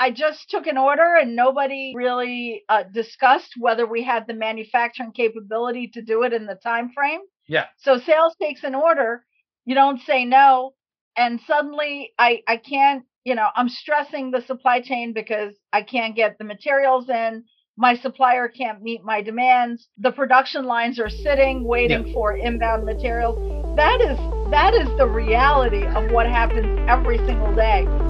I just took an order and nobody really uh, discussed whether we had the manufacturing capability to do it in the time frame. Yeah. So sales takes an order, you don't say no, and suddenly I I can't, you know, I'm stressing the supply chain because I can't get the materials in. My supplier can't meet my demands. The production lines are sitting waiting Yeah. for inbound materials. That is that is the reality of what happens every single day.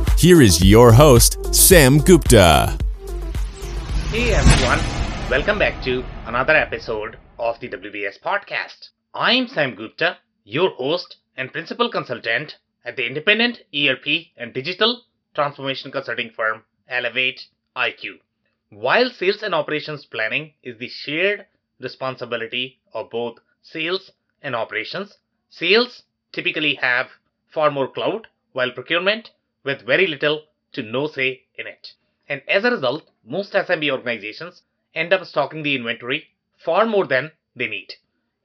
here is your host, Sam Gupta. Hey everyone, welcome back to another episode of the WBS podcast. I'm Sam Gupta, your host and principal consultant at the independent ERP and digital transformation consulting firm Elevate IQ. While sales and operations planning is the shared responsibility of both sales and operations, sales typically have far more clout, while procurement with very little to no say in it. And as a result, most SMB organizations end up stocking the inventory far more than they need.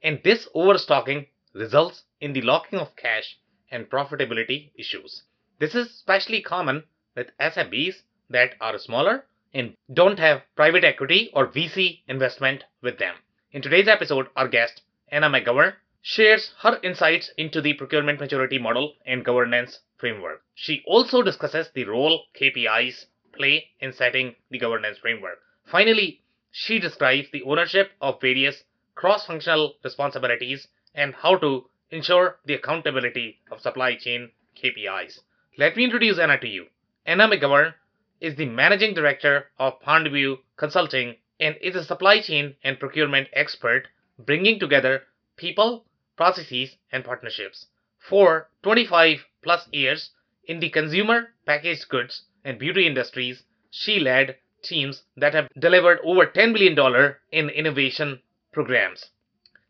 And this overstocking results in the locking of cash and profitability issues. This is especially common with SMBs that are smaller and don't have private equity or VC investment with them. In today's episode, our guest, Anna McGovern, shares her insights into the procurement maturity model and governance framework. She also discusses the role KPIs play in setting the governance framework. Finally, she describes the ownership of various cross functional responsibilities and how to ensure the accountability of supply chain KPIs. Let me introduce Anna to you. Anna McGovern is the managing director of Pondview Consulting and is a supply chain and procurement expert bringing together people, processes, and partnerships. For 25 plus years in the consumer packaged goods and beauty industries, she led teams that have delivered over $10 billion in innovation programs,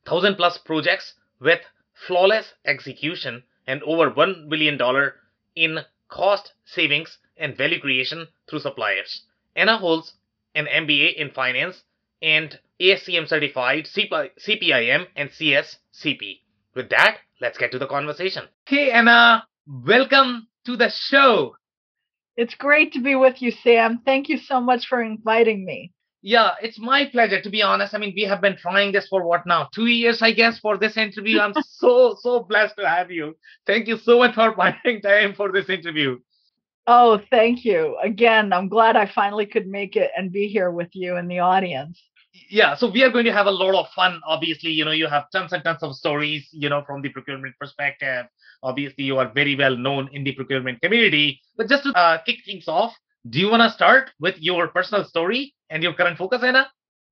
1000 plus projects with flawless execution, and over $1 billion in cost savings and value creation through suppliers. Anna holds an MBA in finance and ASCM certified CP- CPIM and CSCP. With that, let's get to the conversation. Hey Anna, welcome to the show. It's great to be with you, Sam. Thank you so much for inviting me. Yeah, it's my pleasure to be honest. I mean, we have been trying this for what now? Two years, I guess, for this interview. I'm so, so blessed to have you. Thank you so much for finding time for this interview. Oh, thank you. Again, I'm glad I finally could make it and be here with you in the audience. Yeah, so we are going to have a lot of fun. Obviously, you know, you have tons and tons of stories, you know, from the procurement perspective. Obviously, you are very well known in the procurement community. But just to uh, kick things off, do you want to start with your personal story and your current focus, Anna?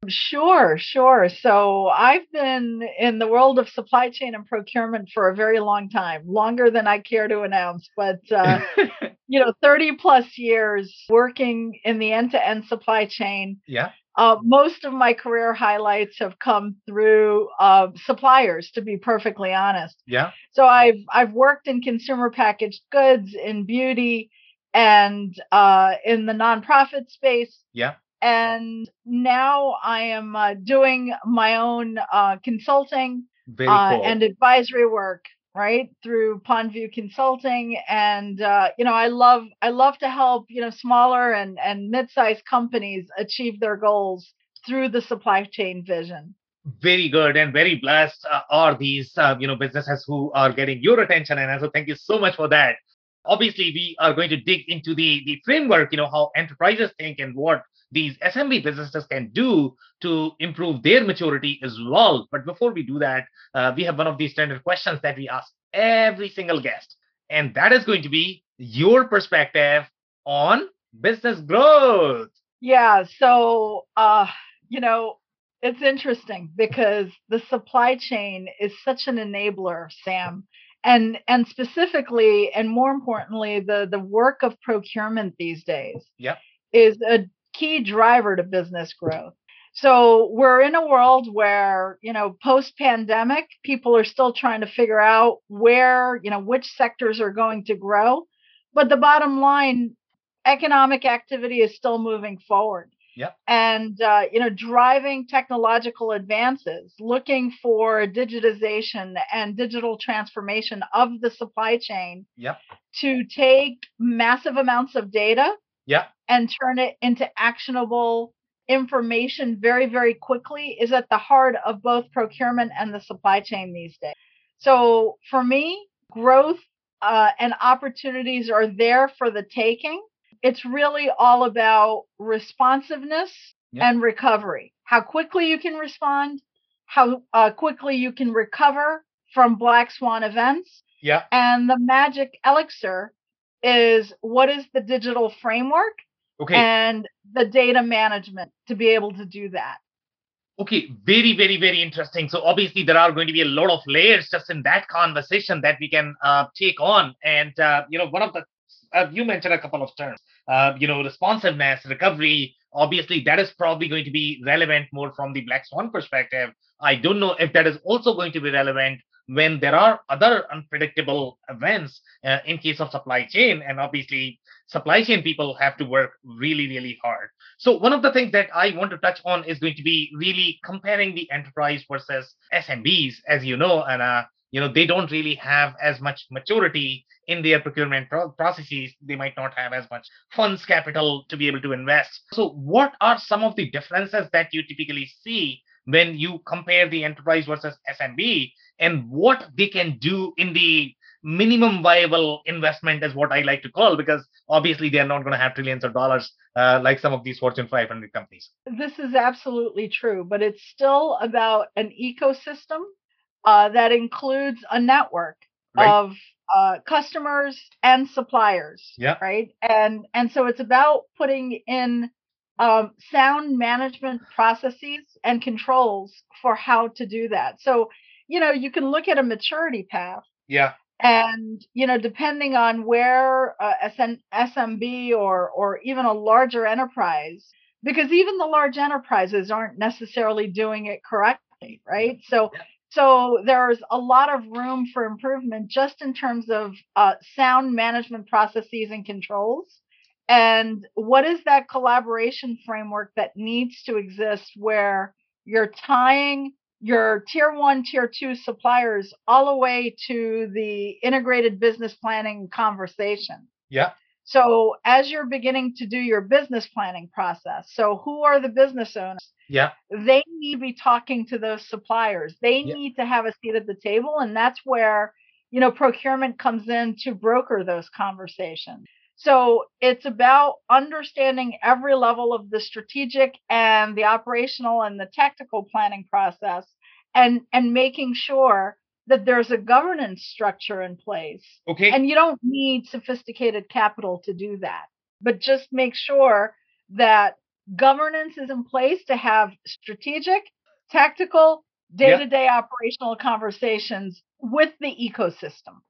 Sure, sure. So I've been in the world of supply chain and procurement for a very long time, longer than I care to announce, but uh, you know, 30 plus years working in the end-to-end supply chain. yeah. Uh, most of my career highlights have come through uh, suppliers, to be perfectly honest. Yeah. So I've I've worked in consumer packaged goods, in beauty, and uh, in the nonprofit space. Yeah. And now I am uh, doing my own uh, consulting uh, cool. and advisory work, right through Pondview Consulting. And uh, you know, I love I love to help you know smaller and and mid-sized companies achieve their goals through the supply chain vision. very good and very blessed uh, are these uh, you know businesses who are getting your attention and so thank you so much for that obviously we are going to dig into the the framework you know how enterprises think and what these smb businesses can do to improve their maturity as well but before we do that uh, we have one of these standard questions that we ask every single guest and that is going to be your perspective on business growth Yeah. So, uh, you know, it's interesting because the supply chain is such an enabler, Sam. and and specifically and more importantly the the work of procurement these days Yep. is a key driver to business growth so we're in a world where you know post pandemic people are still trying to figure out where you know which sectors are going to grow but the bottom line economic activity is still moving forward Yep. and uh, you know driving technological advances looking for digitization and digital transformation of the supply chain Yep. to take massive amounts of data Yep. and turn it into actionable information very very quickly is at the heart of both procurement and the supply chain these days so for me growth uh, and opportunities are there for the taking it's really all about responsiveness Yeah. and recovery. How quickly you can respond, how uh, quickly you can recover from black swan events. Yeah. And the magic elixir is what is the digital framework Okay. and the data management to be able to do that. Okay, very, very, very interesting. So obviously there are going to be a lot of layers just in that conversation that we can uh, take on. And uh, you know, one of the uh, you mentioned a couple of terms. Uh, you know, responsiveness, recovery. Obviously, that is probably going to be relevant more from the black swan perspective. I don't know if that is also going to be relevant when there are other unpredictable events uh, in case of supply chain, and obviously supply chain people have to work really, really hard. So one of the things that I want to touch on is going to be really comparing the enterprise versus SMBs, as you know, and uh, you know they don't really have as much maturity in their procurement pro- processes. They might not have as much funds capital to be able to invest. So what are some of the differences that you typically see when you compare the enterprise versus SMB, and what they can do in the minimum viable investment is what I like to call because obviously they are not going to have trillions of dollars uh, like some of these Fortune 500 companies. This is absolutely true, but it's still about an ecosystem uh, that includes a network Right. of uh, customers and suppliers. Yeah. Right. And and so it's about putting in um, sound management processes and controls for how to do that. So you know you can look at a maturity path Yeah. and you know depending on where uh, SN, smb or or even a larger enterprise because even the large enterprises aren't necessarily doing it correctly right so Yeah. so there's a lot of room for improvement just in terms of uh, sound management processes and controls and what is that collaboration framework that needs to exist where you're tying your tier one, tier two suppliers all the way to the integrated business planning conversation. Yeah. So, as you're beginning to do your business planning process, so who are the business owners? Yeah. They need to be talking to those suppliers. They Yeah. need to have a seat at the table. And that's where, you know, procurement comes in to broker those conversations. So it's about understanding every level of the strategic and the operational and the tactical planning process and and making sure that there's a governance structure in place. Okay. And you don't need sophisticated capital to do that. But just make sure that governance is in place to have strategic, tactical, day-to-day operational conversations with the ecosystem.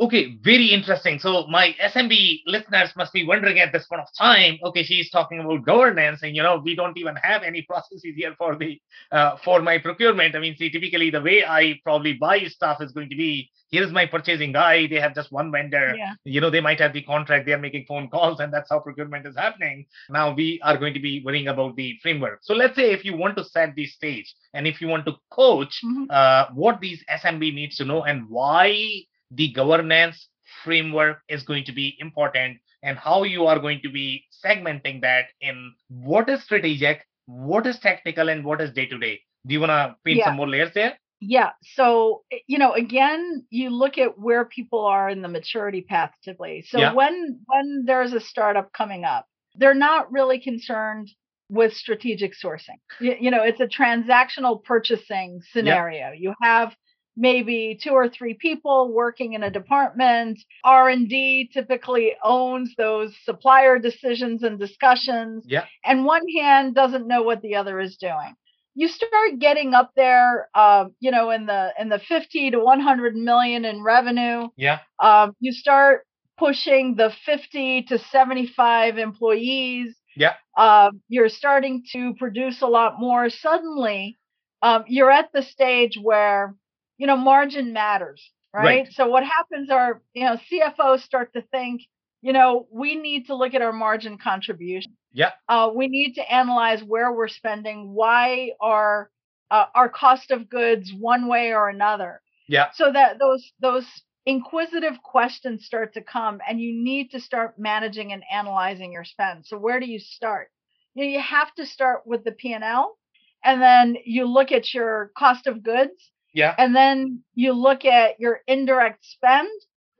Okay, very interesting. So my SMB listeners must be wondering at this point of time. Okay, she's talking about governance, and you know we don't even have any processes here for the uh, for my procurement. I mean, see, typically the way I probably buy stuff is going to be here's my purchasing guy. They have just one vendor. Yeah. You know, they might have the contract. They are making phone calls, and that's how procurement is happening. Now we are going to be worrying about the framework. So let's say if you want to set the stage, and if you want to coach Mhm. uh, what these SMB needs to know and why the governance framework is going to be important and how you are going to be segmenting that in what is strategic, what is tactical, and what is day to day. Do you want to paint Yeah. some more layers there? Yeah. So, eh, you know, again, you look at where people are in the maturity path typically. So Yeah. when when there's a startup coming up, they're not really concerned with strategic sourcing. You, you know, it's a transactional purchasing scenario. You have maybe two or three people working in a department. R&D typically owns those supplier decisions and discussions Yeah. and one hand doesn't know what the other is doing. you start getting up there, uh, you know, in the in the 50 to 100 million in revenue. Yeah. Um, you start pushing the 50 to 75 employees. Yeah. Um, you're starting to produce a lot more. Suddenly, um, you're at the stage where you know margin matters, right? Right. So what happens are you know CFOs start to think, you know, we need to look at our margin contribution. Yeah. Uh, we need to analyze where we're spending, why are uh, our cost of goods one way or another. Yeah. So that those those inquisitive questions start to come, and you need to start managing and analyzing your spend. So where do you start? You, know, you have to start with the P and L, and then you look at your cost of goods, Yeah. and then you look at your indirect spend,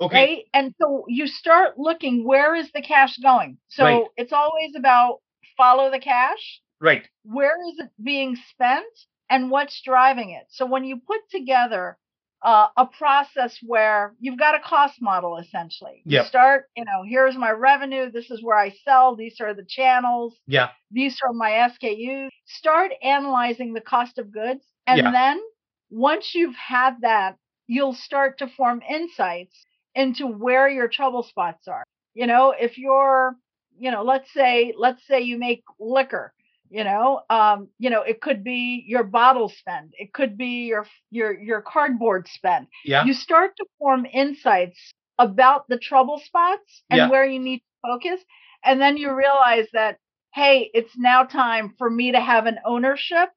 Okay. right? And so you start looking where is the cash going. So Right. it's always about follow the cash. Right. Where is it being spent and what's driving it? So when you put together uh, a process where you've got a cost model essentially, you Yep. start, you know, here's my revenue, this is where I sell, these are the channels, Yeah. these are my SKUs. Start analyzing the cost of goods. And Yeah. then once you've had that, you'll start to form insights into where your trouble spots are. You know, if you're, you know, let's say, let's say you make liquor, you know, um, you know, it could be your bottle spend, it could be your your your cardboard spend. Yeah. You start to form insights about the trouble spots and Yeah. where you need to focus. And then you realize that, hey, it's now time for me to have an ownership,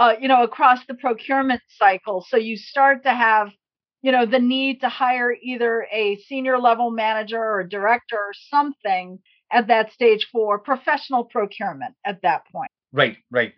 uh, you know, across the procurement cycle. So you start to have, you know, the need to hire either a senior level manager or director or something at that stage for professional procurement at that point. Right, right.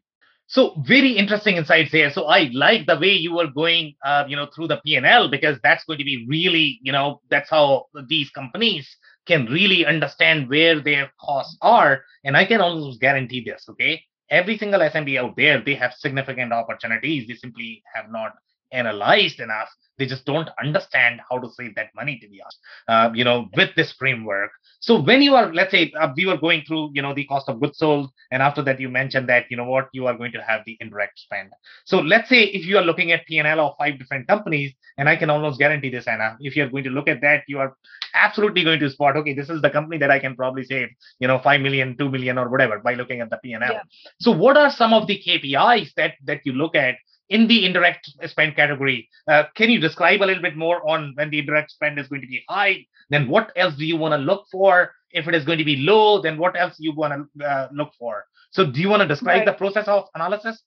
So very interesting insights there. So I like the way you were going, uh, you know, through the P and L because that's going to be really, you know, that's how these companies can really understand where their costs are. And I can almost guarantee this. Okay, every single SMB out there, they have significant opportunities. They simply have not analyzed enough. They just don't understand how to save that money. To be honest, uh, you know, with this framework. So when you are, let's say, uh, we were going through, you know, the cost of goods sold, and after that, you mentioned that, you know, what you are going to have the indirect spend. So let's say if you are looking at P&L of five different companies, and I can almost guarantee this, Anna, if you are going to look at that, you are absolutely going to spot, okay, this is the company that I can probably save, you know, five million, two million, or whatever by looking at the P&L. Yeah. So what are some of the KPIs that that you look at in the indirect spend category? Uh, can you describe a little bit more on when the indirect spend is going to be high? Then what else do you want to look for? If it is going to be low, then what else you want to uh, look for? So do you want to describe Right. the process of analysis?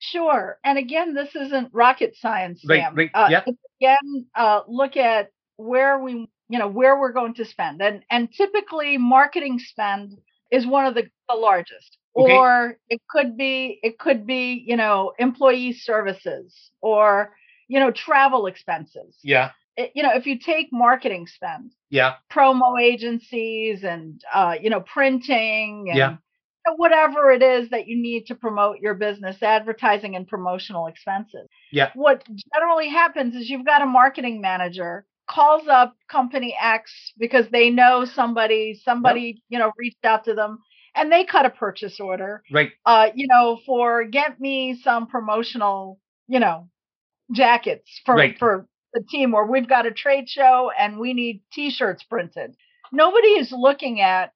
Sure. And again, this isn't rocket science, Sam. right, Uh, yeah. it's Again, uh, look at where we, you know, where we're going to spend, and and typically marketing spend is one of the, the largest. Okay. Or it could be it could be you know employee services or you know travel expenses. Yeah, It- you know if you take marketing spend, yeah, promo agencies and uh, you know printing and Yeah. whatever it is that you need to promote your business, advertising and promotional expenses. Yeah. What generally happens is you've got a marketing manager calls up company X because they know somebody, somebody you know reached out to them, and they cut a purchase order. right, Uh, you know, for get me some promotional, you know, jackets for Right. for the team or we've got a trade show and we need t-shirts printed. Nobody is looking at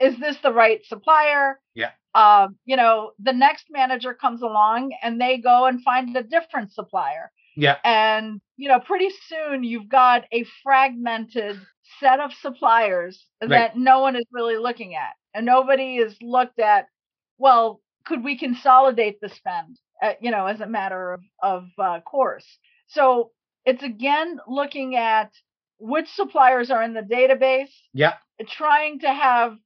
is this the right supplier? Yeah. Um, you know, the next manager comes along and they go and find a different supplier. yeah, And, you know, pretty soon you've got a fragmented set of suppliers that no one is really looking at. And nobody is looked at, well, could we consolidate the spend, uh, you know, as a matter of, of uh, course? So it's again looking at which suppliers are in the database, yeah, trying to have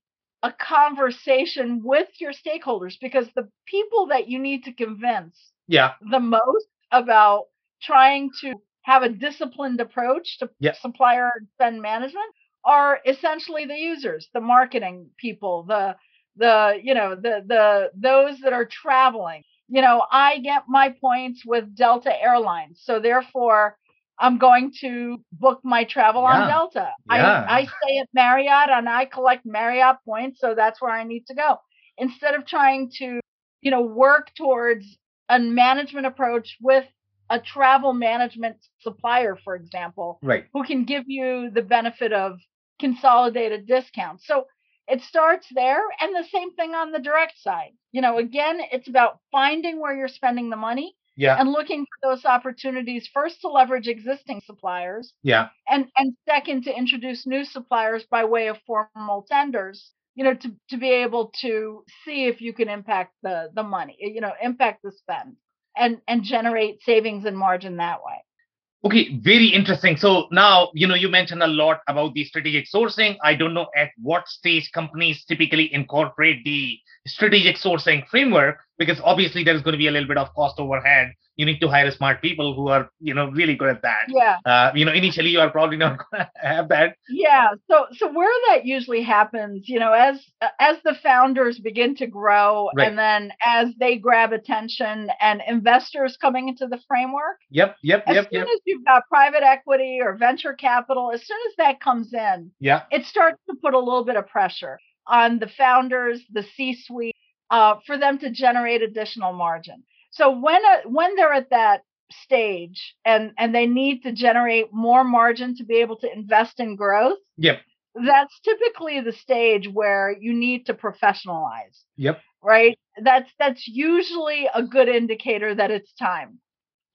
a conversation with your stakeholders because the people that you need to convince yeah, the most about trying to have a disciplined approach to Yeah. supplier and spend management are essentially the users, the marketing people, the the you know the the those that are traveling. You know, I get my points with Delta Airlines, so therefore I'm going to book my travel on Delta. Yeah. I I stay at Marriott and I collect Marriott points, so that's where I need to go. Instead of trying to you know work towards a management approach with a travel management supplier, for example, right. who can give you the benefit of consolidated discounts. So it starts there and the same thing on the direct side. You know, again, it's about finding where you're spending the money yeah. and looking for those opportunities first to leverage existing suppliers. Yeah. And and second to introduce new suppliers by way of formal tenders, you know, to, to be able to see if you can impact the the money, you know, impact the spend and and generate savings and margin that way. Okay, very interesting. So now, you know, you mentioned a lot about the strategic sourcing. I don't know at what stage companies typically incorporate the strategic sourcing framework because obviously there's going to be a little bit of cost overhead you need to hire smart people who are you know really good at that. Yeah. Uh, you know initially you are probably not going to have that. Yeah so so where that usually happens you know as as the founders begin to grow right. and then as they grab attention and investors coming into the framework yep yep as yep soon yep. as you've got private equity or venture capital as soon as that comes in yeah. it starts to put a little bit of pressure on the founders the c suite uh, for them to generate additional margin so when a, uh, when they're at that stage and and they need to generate more margin to be able to invest in growth, yep. That's typically the stage where you need to professionalize. Yep. Right? That's that's usually a good indicator that it's time.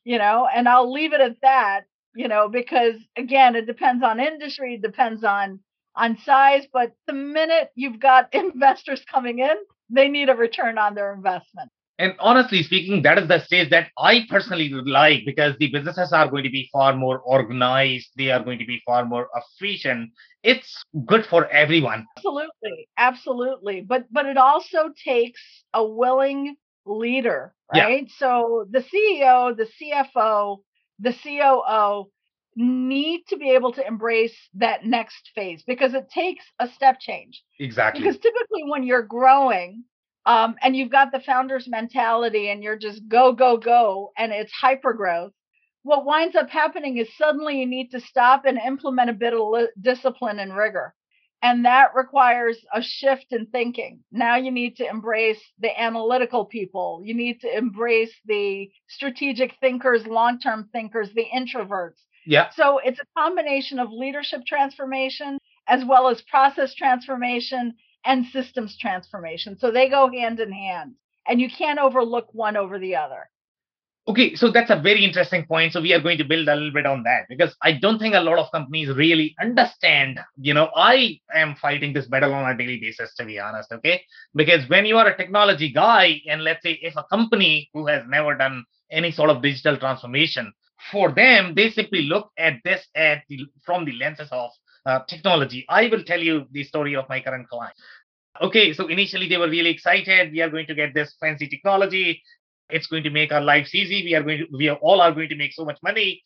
You know, and I'll leave it at that, you know, because again, it depends on industry, depends on on size, but the minute you've got investors coming in, they need a return on their investment and honestly speaking, that is the stage that I personally like because the businesses are going to be far more organized. They are going to be far more efficient. It's good for everyone. Absolutely, absolutely. But but it also takes a willing leader, right? Yeah. So the CEO, the CFO, the COO need to be able to embrace that next phase because it takes a step change. Exactly. Because typically when you're growing, um, and you've got the founder's mentality and you're just go, go, go, and it's hyper growth. What winds up happening is suddenly you need to stop and implement a bit of li- discipline and rigor. And that requires a shift in thinking. Now you need to embrace the analytical people. You need to embrace the strategic thinkers, long term thinkers, the introverts. Yeah. So it's a combination of leadership transformation as well as process transformation and systems transformation. So they go hand in hand, and you can't overlook one over the other. Okay, so that's a very interesting point. So we are going to build a little bit on that because I don't think a lot of companies really understand. You know, I am fighting this battle on a daily basis, to be honest. Okay, because when you are a technology guy, and let's say if a company who has never done any sort of digital transformation, for them, they simply look at this at the, from the lenses of uh, technology. I will tell you the story of my current client. Okay, so initially they were really excited. We are going to get this fancy technology. It's going to make our lives easy. We are going to, we are all are going to make so much money.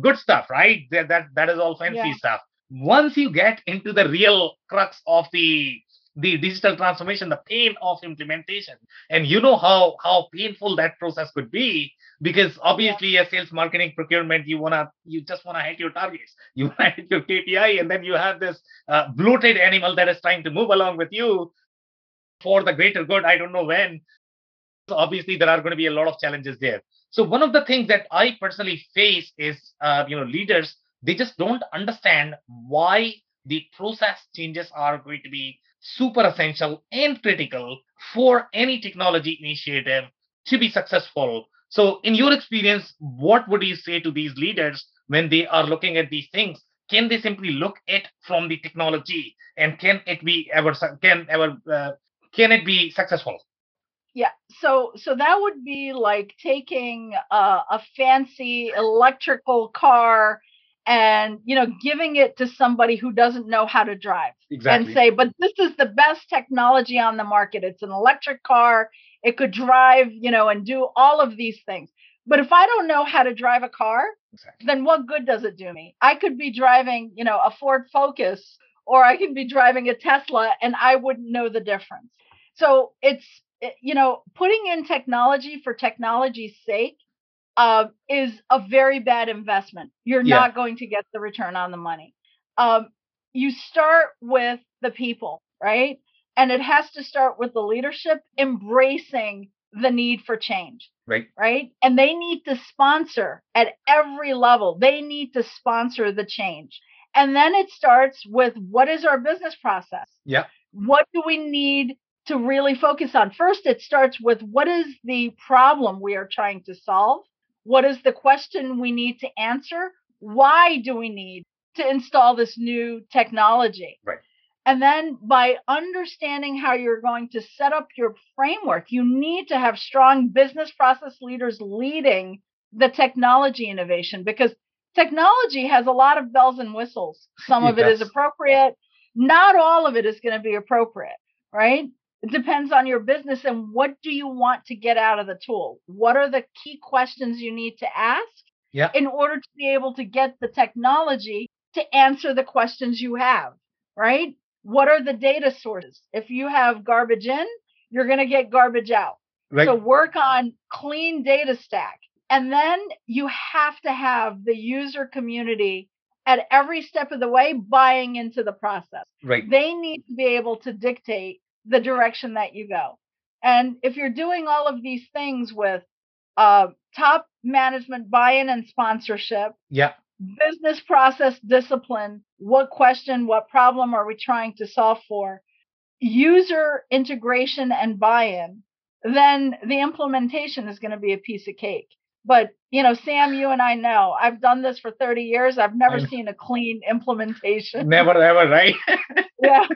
Good stuff, right? That that, that is all fancy yeah. stuff. Once you get into the real crux of the the digital transformation, the pain of implementation, and you know how how painful that process could be because obviously a sales marketing procurement you wanna you just wanna hit your targets. You wanna hit your kpi and then you have this uh, bloated animal that is trying to move along with you for the greater good i don't know when. So obviously there are going to be a lot of challenges there. So one of the things that i personally face is uh, you know leaders they just don't understand why the process changes are going to be super essential and critical for any technology initiative to be successful so, in your experience, what would you say to these leaders when they are looking at these things? Can they simply look at from the technology, and can it be ever can ever uh, can it be successful? Yeah, so so that would be like taking a, a fancy electrical car and you know giving it to somebody who doesn't know how to drive exactly. and say but this is the best technology on the market it's an electric car it could drive, you know, and do all of these things. But if I don't know how to drive a car, exactly. then what good does it do me? I could be driving, you know, a Ford Focus or I could be driving a Tesla and I wouldn't know the difference. So it's, eh, you know, putting in technology for technology's sake uh, is a very bad investment. You're yeah. not going to get the return on the money. Um, you start with the people, right? And it has to start with the leadership embracing the need for change. Right. Right. And they need to sponsor at every level. They need to sponsor the change. And then it starts with what is our business process? Yeah. What do we need to really focus on? First, it starts with what is the problem we are trying to solve? What is the question we need to answer? Why do we need to install this new technology? Right. And then by understanding how you're going to set up your framework, you need to have strong business process leaders leading the technology innovation because technology has a lot of bells and whistles. Some It of it is appropriate. Not all of it is going to be appropriate, right? It depends on your business and what do you want to get out of the tool? What are the key questions you need to ask Yeah. in order to be able to get the technology to answer the questions you have, right? What are the data sources? If you have garbage in, you're going to get garbage out. Right. So work on clean data stack. And then you have to have the user community at every step of the way buying into the process. right. They need to be able to dictate the direction that you go. And if you're doing all of these things with uh, top management buy-in and sponsorship, Yeah. business process discipline, what question, what problem are we trying to solve for, user integration and buy-in, then the implementation is going to be a piece of cake. But, you know, Sam, you and I know I've done this for 30 years. I've never seen a clean implementation. Never ever, right? yeah.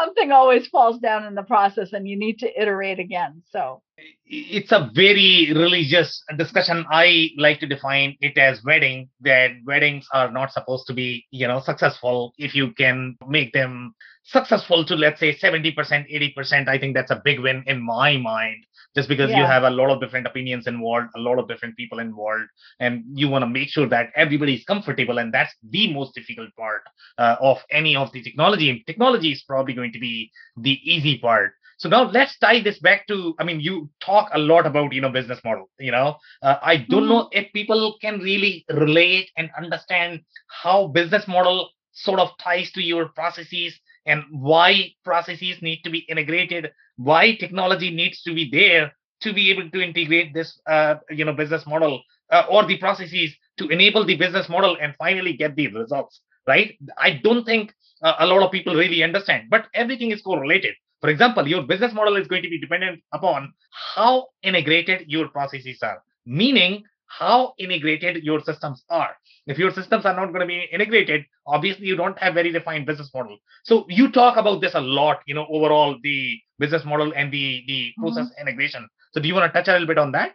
Something always falls down in the process and you need to iterate again. So, it's a very religious discussion. I like to define it as wedding, that weddings are not supposed to be, you know, successful if you can make them successful to let's say 70%, 80%. I think that's a big win in my mind. Just because you have a lot of different opinions involved, a lot of different people involved, and you want to make sure that everybody is comfortable, and that's the most difficult part uh, of any of the technology. and Technology is probably going to be the easy part. So now let's tie this back to, I mean, you talk a lot about, you know, business model, you know, uh, I don't Mhm. know if people can really relate and understand how business model sort of ties to your processes and why processes need to be integrated, why technology needs to be there to be able to integrate this, uh, you know, business model uh, or the processes to enable the business model and finally get the results, right? I don't think uh, a lot of people really understand, but everything is correlated. For example, your business model is going to be dependent upon how integrated your processes are, meaning how integrated your systems are. If your systems are not going to be integrated, obviously you don't have very defined business model. So you talk about this a lot, you know, overall the business model and the the process integration. So do you want to touch a little bit on that?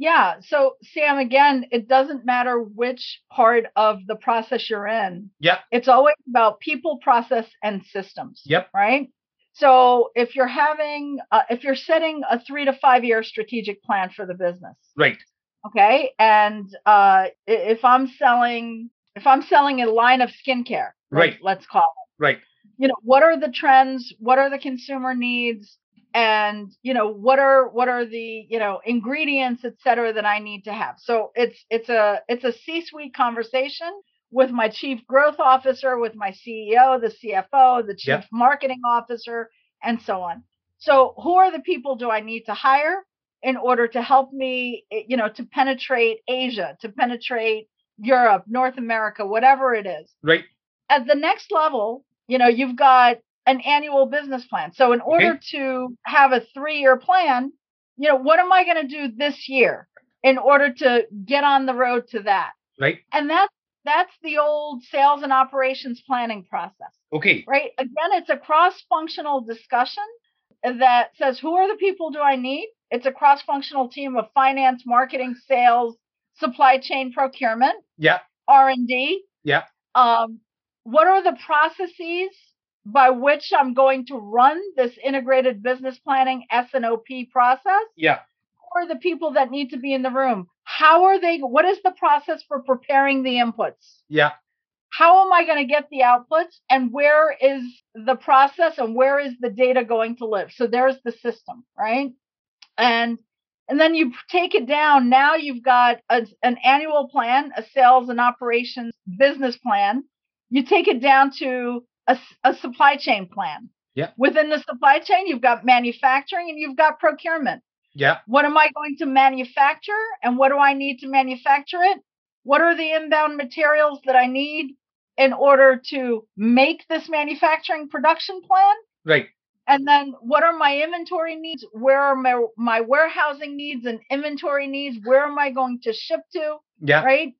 yeah. So, Sam, again, it doesn't matter which part of the process you're in. Yeah. It's always about people, process, and systems. Yep. Right. So, if you're having, uh, if you're setting a three to five year strategic plan for the business, Right. Okay, and uh, if I'm selling, if I'm selling a line of skincare, Right. Let's call it. Right. you know what are the trends what are the consumer needs and you know what are what are the you know ingredients et cetera that i need to have so it's it's a it's a c-suite conversation with my chief growth officer with my ceo the cfo the chief Yep. marketing officer and so on so who are the people do i need to hire in order to help me eh, you know to penetrate asia to penetrate europe north america whatever it is Right. at the next level, you know, you've got an annual business plan. So in order to have a three-year plan, you know, what am I going to do this year in order to get on the road to that? Right. And that's that's the old sales and operations planning process, Okay. right? Again, it's a cross-functional discussion that says who are the people do I need? It's a cross-functional team of finance, marketing, sales, supply chain, procurement, Yeah. R&D. Yeah. Um, what are the processes by which I'm going to run this integrated business planning S&OP process? Yeah. Who are the people that need to be in the room? How are they? What is the process for preparing the inputs? Yeah. How am I going to get the outputs? And where is the process and where is the data going to live? So there's the system, right? And and then you take it down. Now you've got a, an annual plan, a sales and operations business plan. You take it down to a supply chain plan. Yeah. Within the supply chain, you've got manufacturing and you've got procurement. Yeah. What am I going to manufacture and what do I need to manufacture it? What are the inbound materials that I need in order to make this manufacturing production plan? Right. And then what are my inventory needs? Where are my, my warehousing needs and inventory needs? Where am I going to ship to? Yeah. Right.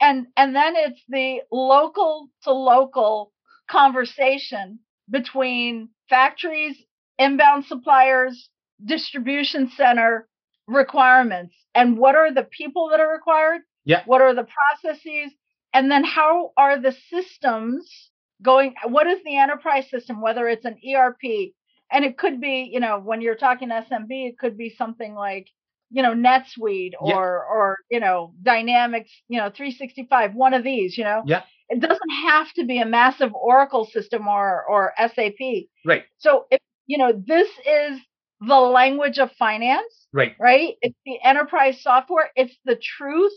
And and then it's the local to local conversation between factories, inbound suppliers, distribution center requirements, and what are the people that are required? Yeah. What are the processes? And then how are the systems going? What is the enterprise system, whether it's an ERP? And it could be, you know, when you're talking SMB, it could be something like, you know, NetSuite or, Yeah. or, you know, Dynamics, you know, 365, one of these, you know, Yeah. it doesn't have to be a massive Oracle system or, or SAP. Right. So if, you know, this is the language of finance Right. right? It's the enterprise software. It's the truth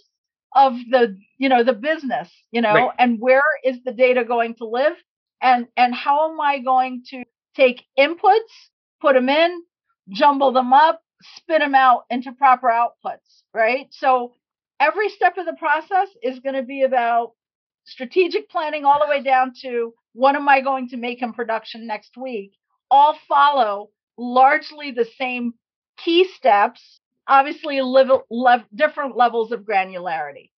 of the, you know, the business, you know, Right. and where is the data going to live? And, and how am I going to take inputs, put them in, jumble them up, spit them out into proper outputs, right? So every step of the process is going to be about strategic planning all the way down to what am I going to make in production next week? All follow largely the same key steps, obviously different levels of granularity.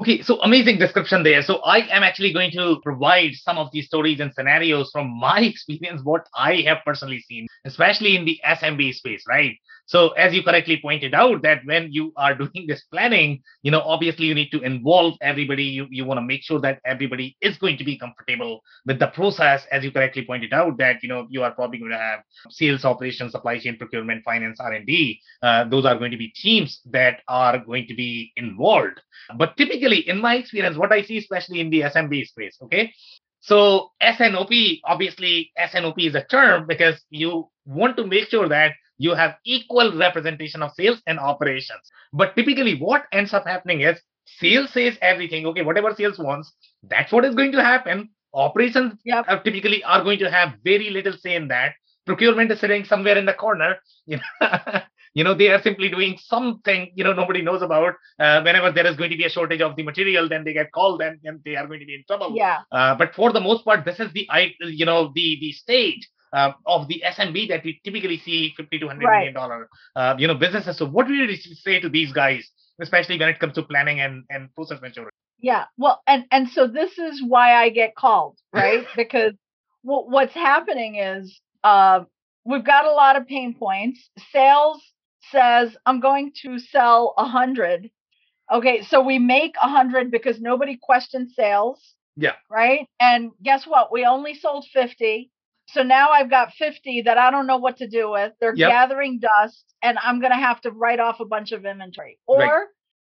Okay, so amazing description there. So I am actually going to provide some of these stories and scenarios from my experience, what I have personally seen, especially in the SMB space, right? So as you correctly pointed out, that when you are doing this planning, you know, obviously you need to involve everybody. You you want to make sure that everybody is going to be comfortable with the process, as you correctly pointed out, that you know you are probably going to have sales, operations, supply chain, procurement, finance, R and D. Uh, those are going to be teams that are going to be involved. But typically, in my experience, what I see, especially in the SMB space, okay, so SNOP, obviously, SNOP is a term because you want to make sure that you have equal representation of sales and operations. But typically, what ends up happening is sales says everything. Okay, whatever sales wants, that's what is going to happen. Operations Yep. uh, typically are going to have very little say in that. Procurement is sitting somewhere in the corner. You know, you know they are simply doing something you know nobody knows about. Uh, whenever there is going to be a shortage of the material, then they get called and, and they are going to be in trouble. Yeah. Uh, but for the most part, this is the you know the the stage uh, of the SMB that we typically see 50 to 100 Right. million dollar uh, you know businesses. So what do you say to these guys, especially when it comes to planning and and process maturity? Yeah. Well, and and so this is why I get called, right? because what what's happening is uh, we've got a lot of pain points. Sales says I'm going to sell a hundred. Okay, so we make a hundred because nobody questioned sales. Yeah. Right. And guess what? We only sold fifty. So now I've got 50 that I don't know what to do with. They're Yep. gathering dust and I'm going to have to write off a bunch of inventory. Or Right.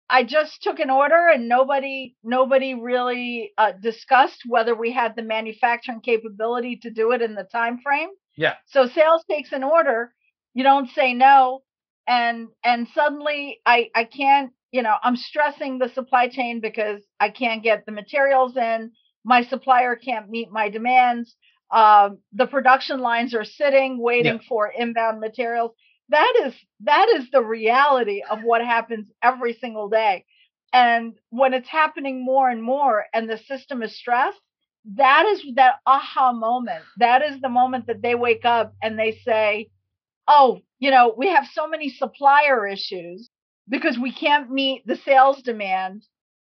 I just took an order and nobody nobody really uh, discussed whether we had the manufacturing capability to do it in the time frame. Yeah. So sales takes an order, you don't say no, and and suddenly I I can't you know I'm stressing the supply chain because I can't get the materials in. My supplier can't meet my demands. Um, the production lines are sitting waiting for inbound materials. That is that is the reality of what happens every single day. And when it's happening more and more and the system is stressed that is that aha moment. That is the moment that they wake up and they say oh you know we have so many supplier issues because we can't meet the sales demand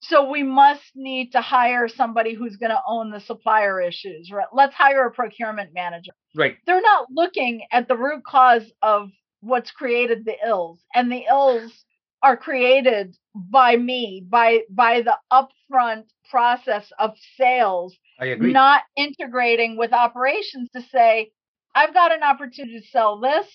so we must need to hire somebody who's going to own the supplier issues right let's hire a procurement manager Right. they're not looking at the root cause of what's created the ills and the ills are created by me by by the upfront process of sales I agree. not integrating with operations to say i've got an opportunity to sell this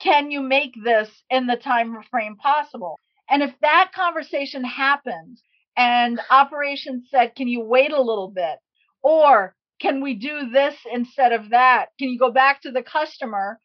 can you make this in the time frame possible and if that conversation happens and operations said can you wait a little bit or can we do this instead of that can you go back to the customer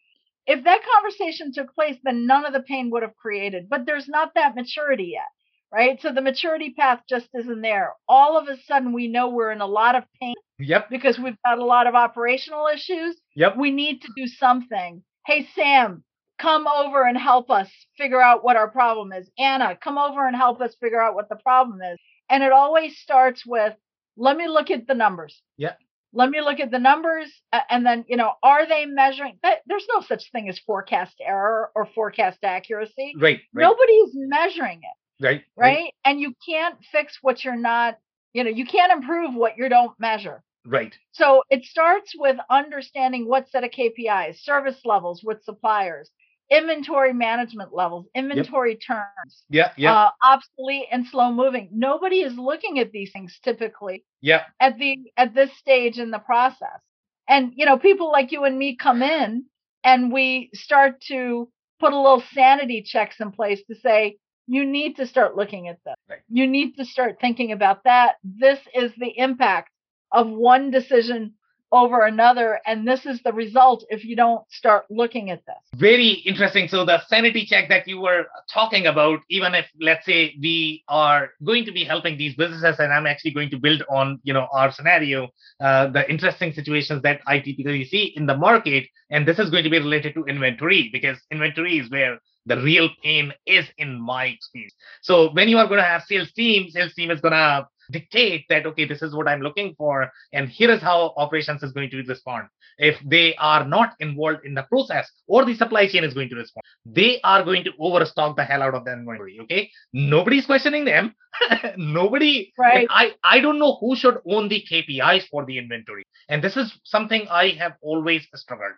if that conversation took place then none of the pain would have created but there's not that maturity yet right? So the maturity path just isn't there. All of a sudden, we know we're in a lot of pain Yep. because we've got a lot of operational issues. Yep. We need to do something. Hey, Sam, come over and help us figure out what our problem is. Anna, come over and help us figure out what the problem is. And it always starts with, let me look at the numbers. Yeah. Let me look at the numbers. And then, you know, are they measuring that? There's no such thing as forecast error or forecast accuracy. Right. Right. Nobody is measuring it, Right. right? And you can't fix what you're not, you know, you can't improve what you don't measure. Right. So it starts with understanding what set of KPIs, service levels with suppliers, inventory management levels, inventory turns, Yeah. Yeah. uh, obsolete and slow moving. Nobody is looking at these things typically yeah. at the at this stage in the process. And you know, people like you and me come in and we start to put a little sanity checks in place to say you need to start looking at this. Right. You need to start thinking about that. This is the impact of one decision over another and this is the result if you don't start looking at this. very interesting. So the sanity check that you were talking about, even if let's say we are going to be helping these businesses, and I'm actually going to build on you know our scenario, uh, the interesting situations that I typically see in the market, and this is going to be related to inventory because inventory is where the real pain is in my experience. So when you are going to have sales team, sales team is going to dictate that okay, this is what I'm looking for, and here is how operations is going to respond. If they are not involved in the process or the supply chain is going to respond they are going to overstock the hell out of the inventory okay? Nobody's questioning them. Nobody Right. i i don't know who should own the kpis for the inventory. And this is something i have always struggled.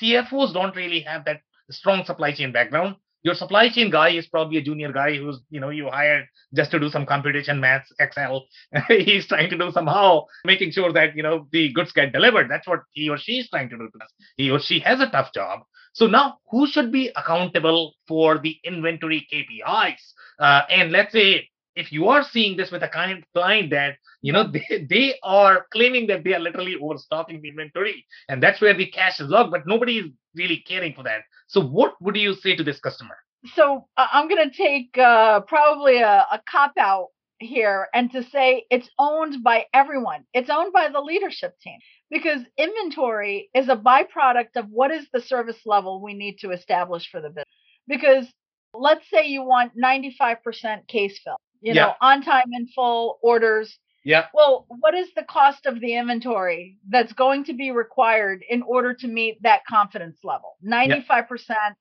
Cfos don't really have that strong supply chain background your supply chain guy is probably a junior guy who's you know you hired just to do some computation maths excel. He's trying to do somehow making sure that you know the goods get delivered. That's what he or she is trying to do he or she has a tough job. So now who should be accountable for the inventory kpis uh, and let's say if you are seeing this with a kind client that you know they, they are claiming that they are literally overstocking the inventory and that's where the cash is locked but nobody is really caring for that so what would you say to this customer so uh, I'm going to take uh, probably a, a cop out here and to say it's owned by everyone. It's owned by the leadership team because inventory is a byproduct of what is the service level we need to establish for the business. Because let's say you want 95% case fill, you know, on time in full orders. yeah Well, what is the cost of the inventory that's going to be required in order to meet that confidence level? 95%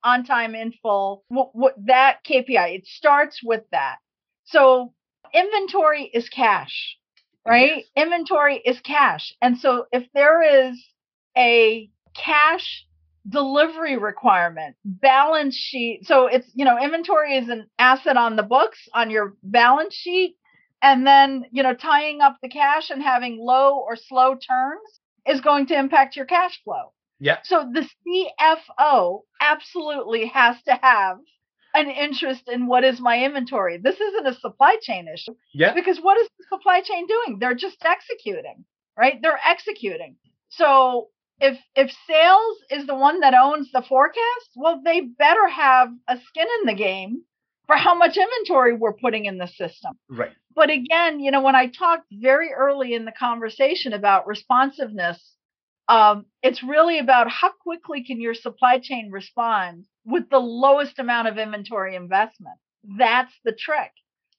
on time in full. What, what that KPI, it starts with that. So inventory is cash, right? Inventory is cash. And so if there is a cash delivery requirement, balance sheet. So it's, you know, inventory is an asset on the books on your balance sheet. And then, you know, tying up the cash and having low or slow turns is going to impact your cash flow. Yeah. So the CFO absolutely has to have an interest in what is my inventory. This isn't a supply chain issue yeah because what is the supply chain doing? They're just executing, right? They're executing. So if if sales is the one that owns the forecast, well, they better have a skin in the game for how much inventory we're putting in the system. right But again, you know, when I talked very early in the conversation about responsiveness, um, it's really about how quickly can your supply chain respond with the lowest amount of inventory investment. That's the trick,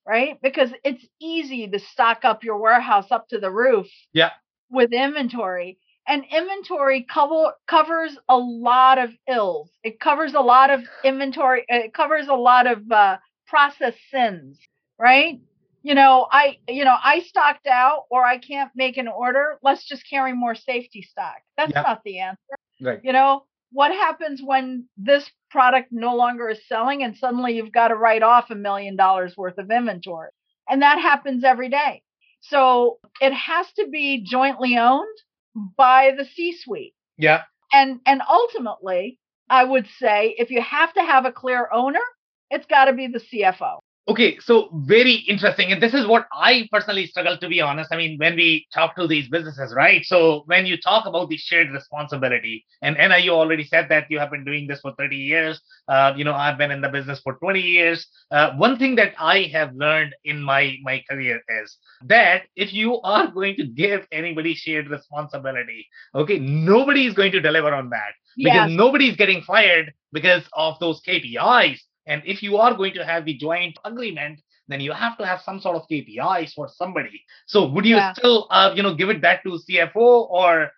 right? Because it's easy to stock up your warehouse up to the roof Yeah. with inventory. And inventory cover, covers a lot of ills. It covers a lot of inventory. It covers a lot of uh, process sins, right? You know, I you know I stocked out or I can't make an order. Let's just carry more safety stock. That's Yeah. not the answer. right You know, what happens when this product no longer is selling and suddenly you've got to write off a million dollars worth of inventory? And that happens every day. So it has to be jointly owned by the C suite. yeah And and ultimately, I would say if you have to have a clear owner, it's got to be the CFO. Okay, so very interesting. And this is what I personally struggle to be honest. I mean, when we talk to these businesses, right? So when you talk about the shared responsibility, and Anna, you already said that you have been doing this for 30 years. Uh, you know, I've been in the business for 20 years. Uh, one thing that I have learned in my my career is that if you are going to give anybody shared responsibility, okay, nobody is going to deliver on that because Yes. nobody is getting fired because of those KPIs and if you are going to have the joint agreement, then you have to have some sort of KPIs for somebody. So would you Yeah. still, uh, you know, give it back to CFO or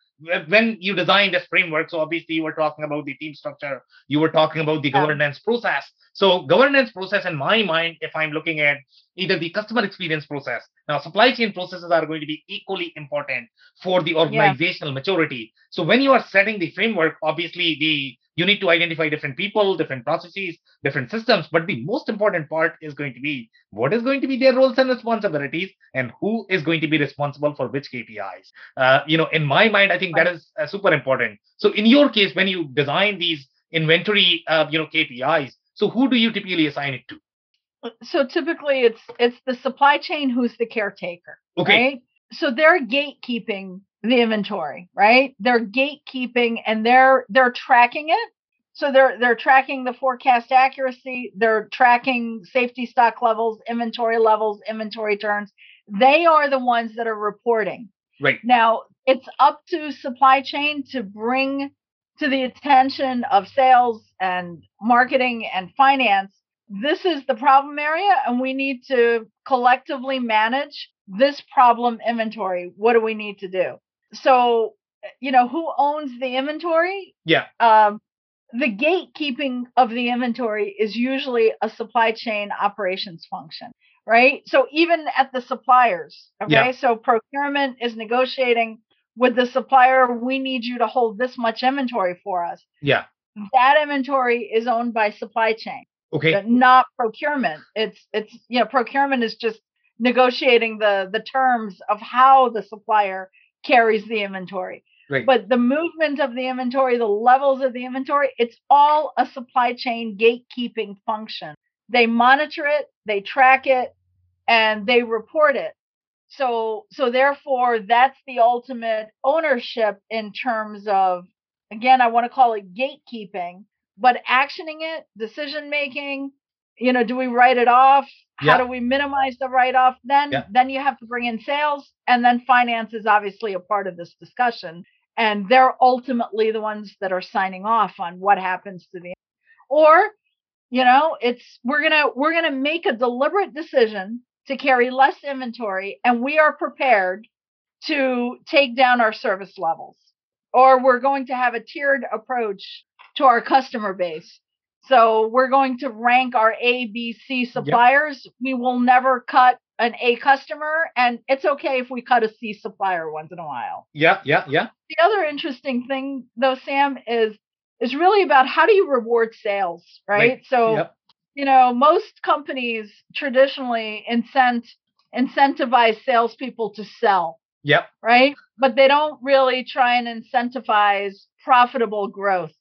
when you design this framework? So obviously you were talking about the team structure, you were talking about the Yeah. governance process. So governance process, in my mind, if I'm looking at either the customer experience process, now supply chain processes are going to be equally important for the organizational maturity. So when you are setting the framework, obviously the you need to identify different people, different processes, different systems. But the most important part is going to be what is going to be their roles and responsibilities, and who is going to be responsible for which KPIs. Uh, you know, in my mind, I think that is uh, super important. So in your case, when you design these inventory, uh, you know, KPIs, so who do you typically assign it to? Uh, so typically it's it's the supply chain who's the caretaker. Okay. Right. So they're gatekeeping the inventory, right? They're gatekeeping and they're they're tracking it. So they're they're tracking the forecast accuracy, they're tracking safety stock levels, inventory levels, inventory turns. They are the ones that are reporting. Right. Now, it's up to supply chain to bring to the attention of sales and marketing and finance. This is the problem area, and we need to collectively manage this problem inventory. What do we need to do? So, you know, who owns the inventory? Yeah. Um, the gatekeeping of the inventory is usually a supply chain operations function, right? So even at the suppliers, okay, Yeah. so procurement is negotiating with the supplier, we need you to hold this much inventory for us. Yeah. That inventory is owned by supply chain, Okay. not procurement. It's it's you know, procurement is just negotiating the the terms of how the supplier carries the inventory. Right. But the movement of the inventory, the levels of the inventory, it's all a supply chain gatekeeping function. They monitor it, they track it, and they report it. So so therefore that's the ultimate ownership in terms of again, I want to call it gatekeeping, but actioning it, decision making, you know, do we write it off? How do we minimize the write off? Then Yeah. then you have to bring in sales and then finance is obviously a part of this discussion and they're ultimately the ones that are signing off on what happens to the or you know it's we're gonna we're gonna make a deliberate decision to carry less inventory and we are prepared to take down our service levels or we're going to have a tiered approach to our customer base so we're going to rank our a b c suppliers we will never cut an a customer and it's okay if we cut a c supplier once in a while Yeah. Yeah. Yeah. the other interesting thing though sam is is really about how do you reward sales right, Right. so Yep. You know most companies traditionally incent incentivize salespeople to sell Yep. right but they don't really try and incentivize profitable growth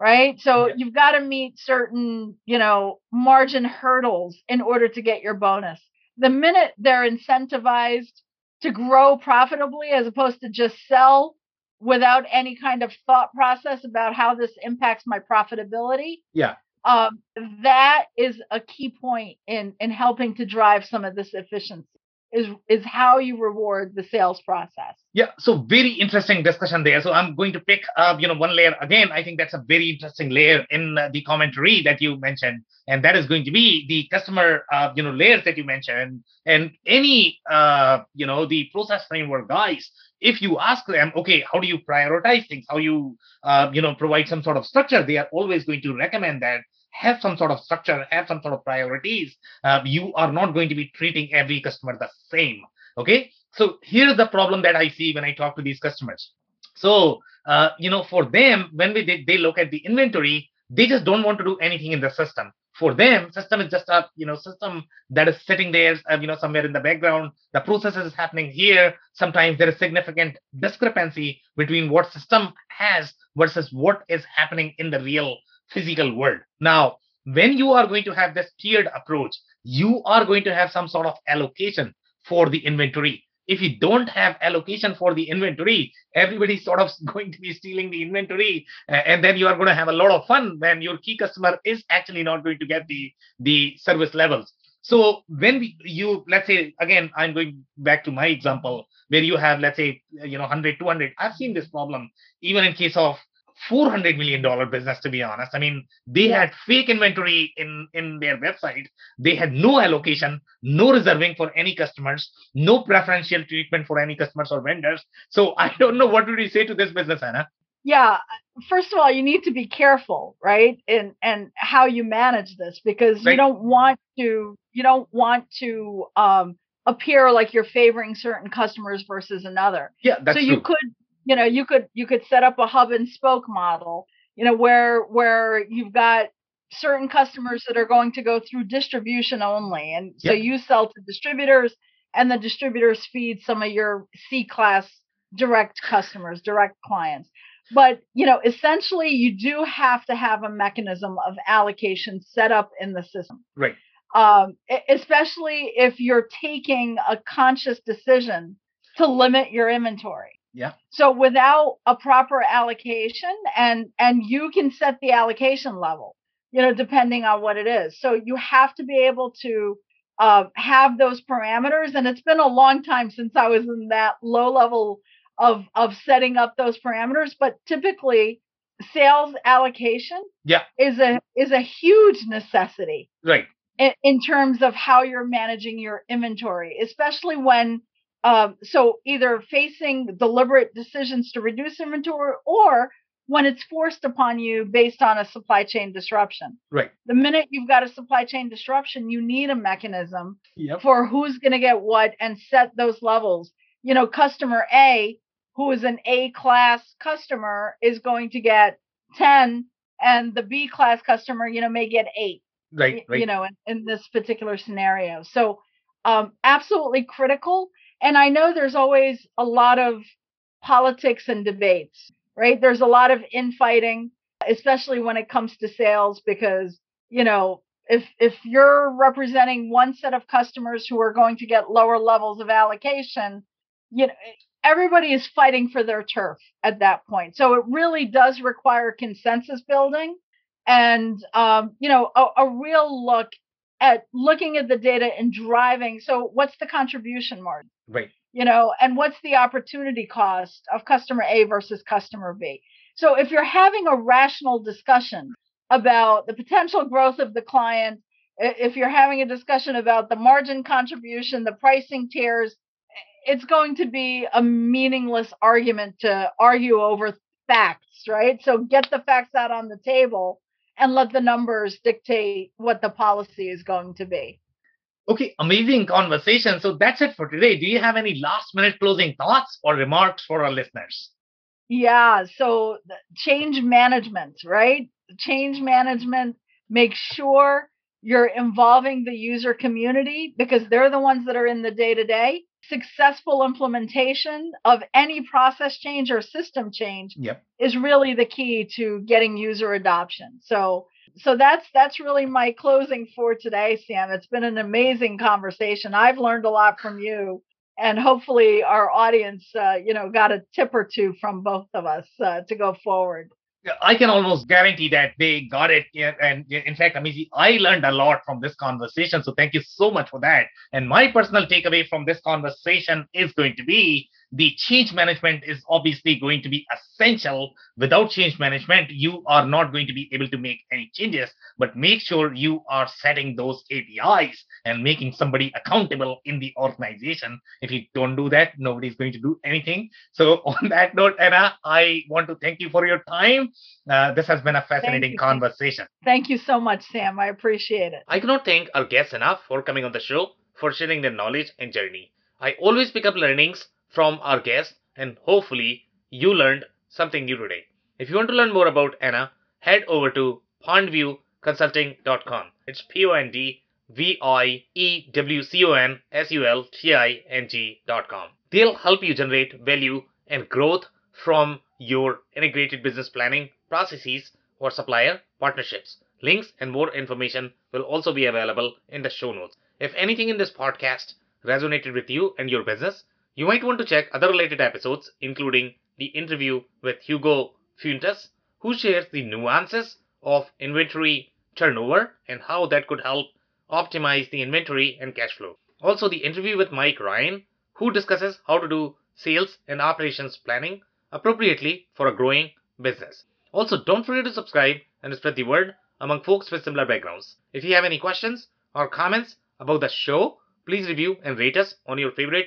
right so Yeah. you've got to meet certain you know margin hurdles in order to get your bonus the minute they're incentivized to grow profitably as opposed to just sell without any kind of thought process about how this impacts my profitability Yeah. Um, that is a key point in in helping to drive some of this efficiency is is how you reward the sales process Yeah, so very interesting discussion there. So I'm going to pick, up you know, one layer again. I think that's a very interesting layer in the commentary that you mentioned, and that is going to be the customer, uh, you know, layers that you mentioned, and any, uh, you know, the process framework guys. If you ask them, okay, how do you prioritize things? How you, uh, you know, provide some sort of structure? They are always going to recommend that have some sort of structure, have some sort of priorities. Uh, you are not going to be treating every customer the same. Okay, so here's the problem that I see when I talk to these customers. So, uh, you know, for them, when we, they, they look at the inventory, they just don't want to do anything in the system. For them, system is just a you know system that is sitting there, uh, you know, somewhere in the background. The process is happening here. Sometimes there is significant discrepancy between what system has versus what is happening in the real physical world. Now, when you are going to have this tiered approach, you are going to have some sort of allocation for the inventory. If you don't have allocation for the inventory, everybody's sort of going to be stealing the inventory, and then you are going to have a lot of fun when your key customer is actually not going to get the the service levels. So when we, you let's say again, I'm going back to my example where you have let's say you know 100, 200. I've seen this problem even in case of 400 million dollar business to be honest. I mean they had fake inventory in in their website. They had no allocation no reserving for any customers no preferential treatment for any customers or vendors. So i don't know what would you say to this business anna? Yeah first of all you need to be careful right and and how you manage this because right. you don't want to you don't want to um appear like you're favoring certain customers versus another. Yeah that's so true. you could you know you could you could set up a hub and spoke model you know where where you've got certain customers that are going to go through distribution only and so yep. you sell to distributors and the distributors feed some of your c class direct customers direct clients. But you know essentially you do have to have a mechanism of allocation set up in the system. Right. Um, especially if you're taking a conscious decision to limit your inventory yeah. So without a proper allocation and and you can set the allocation level, you know, depending on what it is. So you have to be able to uh, have those parameters. And it's been a long time since I was in that low level of of setting up those parameters. But typically, sales allocation yeah. is a is a huge necessity. Right. In, in terms of how you're managing your inventory, especially when um, so either facing deliberate decisions to reduce inventory or when it's forced upon you based on a supply chain disruption. Right. The minute you've got a supply chain disruption, you need a mechanism yep. for who's going to get what and set those levels. You know, customer A, who is an A class customer, is going to get 10, and the B class customer, you know, may get eight. Right. right. You know, in, in this particular scenario. So, um, absolutely critical and I know there's always a lot of politics and debates, right? There's a lot of infighting, especially when it comes to sales, because, you know, if if you're representing one set of customers who are going to get lower levels of allocation, you know, everybody is fighting for their turf at that point. So it really does require consensus building and um, you know a, a real look at looking at the data and driving. So, what's the contribution margin? Right. You know, and what's the opportunity cost of customer A versus customer B? So, if you're having a rational discussion about the potential growth of the client, if you're having a discussion about the margin contribution, the pricing tiers, it's going to be a meaningless argument to argue over facts, right? So, get the facts out on the table and let the numbers dictate what the policy is going to be. Okay, amazing conversation. So that's it for today. Do you have any last minute closing thoughts or remarks for our listeners? Yeah, so change management, right? Change management, make sure you're involving the user community because they're the ones that are in the day to day successful implementation of any process change or system change yep. is really the key to getting user adoption. So so that's that's really my closing for today, Sam. It's been an amazing conversation. I've learned a lot from you, and hopefully our audience, uh, you know, got a tip or two from both of us uh, to go forward. I can almost guarantee that they got it. And in fact, I mean, I learned a lot from this conversation. So thank you so much for that. And my personal takeaway from this conversation is going to be the change management is obviously going to be essential. Without change management, you are not going to be able to make any changes, but make sure you are setting those KPIs and making somebody accountable in the organization. If you don't do that, nobody's going to do anything. So, on that note, Anna, I want to thank you for your time. Uh, this has been a fascinating thank conversation. Thank you so much, Sam. I appreciate it. I cannot thank our guests enough for coming on the show, for sharing their knowledge and journey. I always pick up learnings from our guests, and hopefully you learned something new today. If you want to learn more about Anna, head over to pondviewconsulting.com. It's P O N D V I E W C O N S U L T I N G.com. They'll help you generate value and growth from your integrated business planning processes or supplier partnerships. Links and more information will also be available in the show notes. If anything in this podcast resonated with you and your business, you might want to check other related episodes, including the interview with Hugo Fuentes, who shares the nuances of inventory turnover and how that could help optimize the inventory and cash flow. Also, the interview with Mike Ryan, who discusses how to do sales and operations planning appropriately for a growing business. Also, don't forget to subscribe and spread the word among folks with similar backgrounds. If you have any questions or comments about the show, please review and rate us on your favorite